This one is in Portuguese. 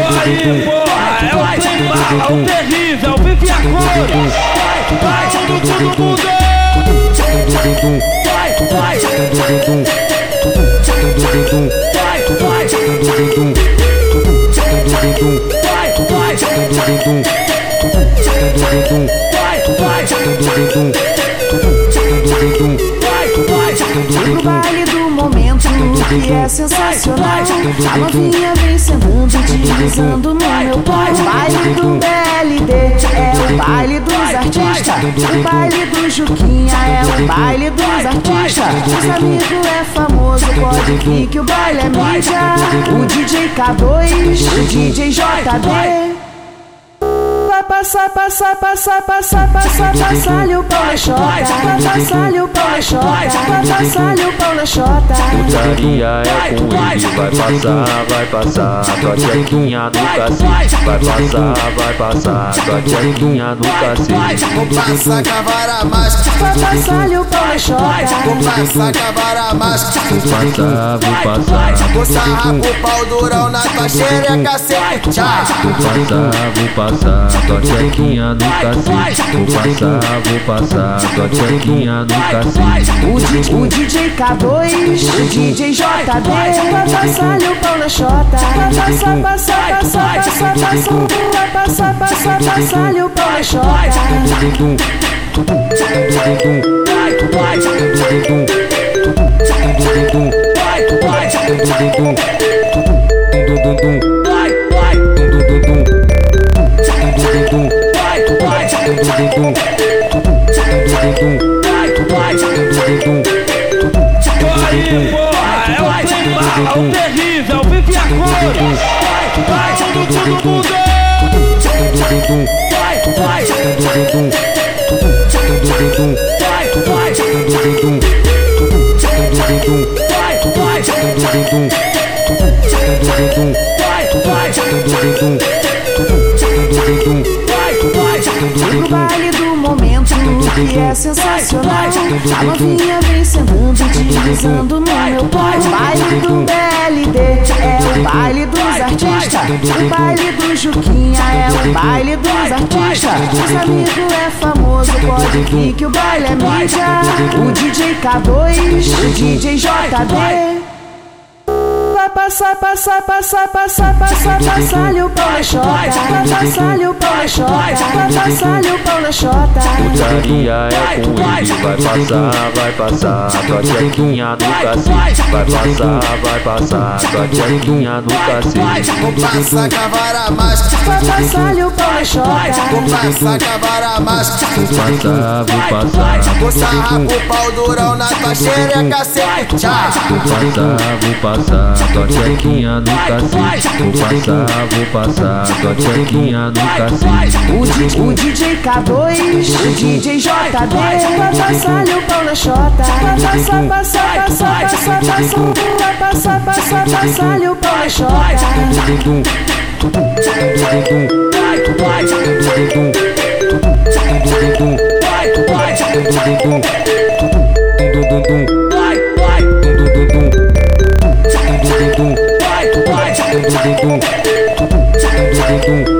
aí, porra, é o trem bala, o terrível, vive a cor. Vai, todo, todo mundo. Vai, vai, vai, No que é sensacional. A novinha vem sentando, deslizando no meu pau Baile do BLD é o baile dos artistas. O baile do Juquinha é o baile dos artistas. Os amigos é famoso, pode vir que o baile é mídia. O DJ K2, o DJ JD Vai passar, passar, passar, passar, passar, passar-lhe o pau na. Vai passar-lhe o na chota. Vai passar-lhe o pau na chota. Putaria é com ele, vai passar, vai passar, tua tchequinha no cacete. Vai passar, vai passar, tua tchequinha no cacete. Vou passar com a vara mágica. Vai passar-lhe o pau na chota. Vou passar com a vara mágica. Vou passar, vou passar, Vou sarrar com o pau durão na tua xereca sem tchau. vou passar, vou passar, tua tchequinha no cacete. Vou passar, vou passar, tua tchequinha no cacete. O, DJ K2, o DJ JD. Vai passar-lhe o pau na chota. Vai passar, passar, passar, passar, passar. Vai passar, passar, passar-lhe o pau na chota. É o bala, o terrível, vive a cor. Vai, todo, todo mundo. Vai, vai, vai, No que é sensacional A novinha vem sentando, deslizando no meu pau Baile do BLD é o baile dos artistas O baile do Juquinha é o baile dos artistas Os amigos é famoso, pode vir que o baile é mídia O DJ K2, o DJ JD Vai passar, passar, passar, passar, passar, passar-lhe o pau na chota. Vai passar-lhe o pau na chota. Vai passar-lhe o pau na chota. Putaria é com ele, vai passar, vai passar, tua tchequinha no cacete. Vai passar, vai passar, tua tchequinha no cacete. Vou passar com a vara mágica. Vai passar-lhe o pau na chota. Vou passar com a vara mágica. Vou passar, vou passar, Vou sarrar o pau durão na tua xereca tchau. vou passar, vou passar, tua tchequinha no cacete. Vou passar, vou passar, tchequinha no cacete. O, DJ K2, o DJ JD. Vai passar-lhe o pau na chota. Vai passar, passar, passar, passar, passar. Vai passar, passar, passar-lhe o pau na chota.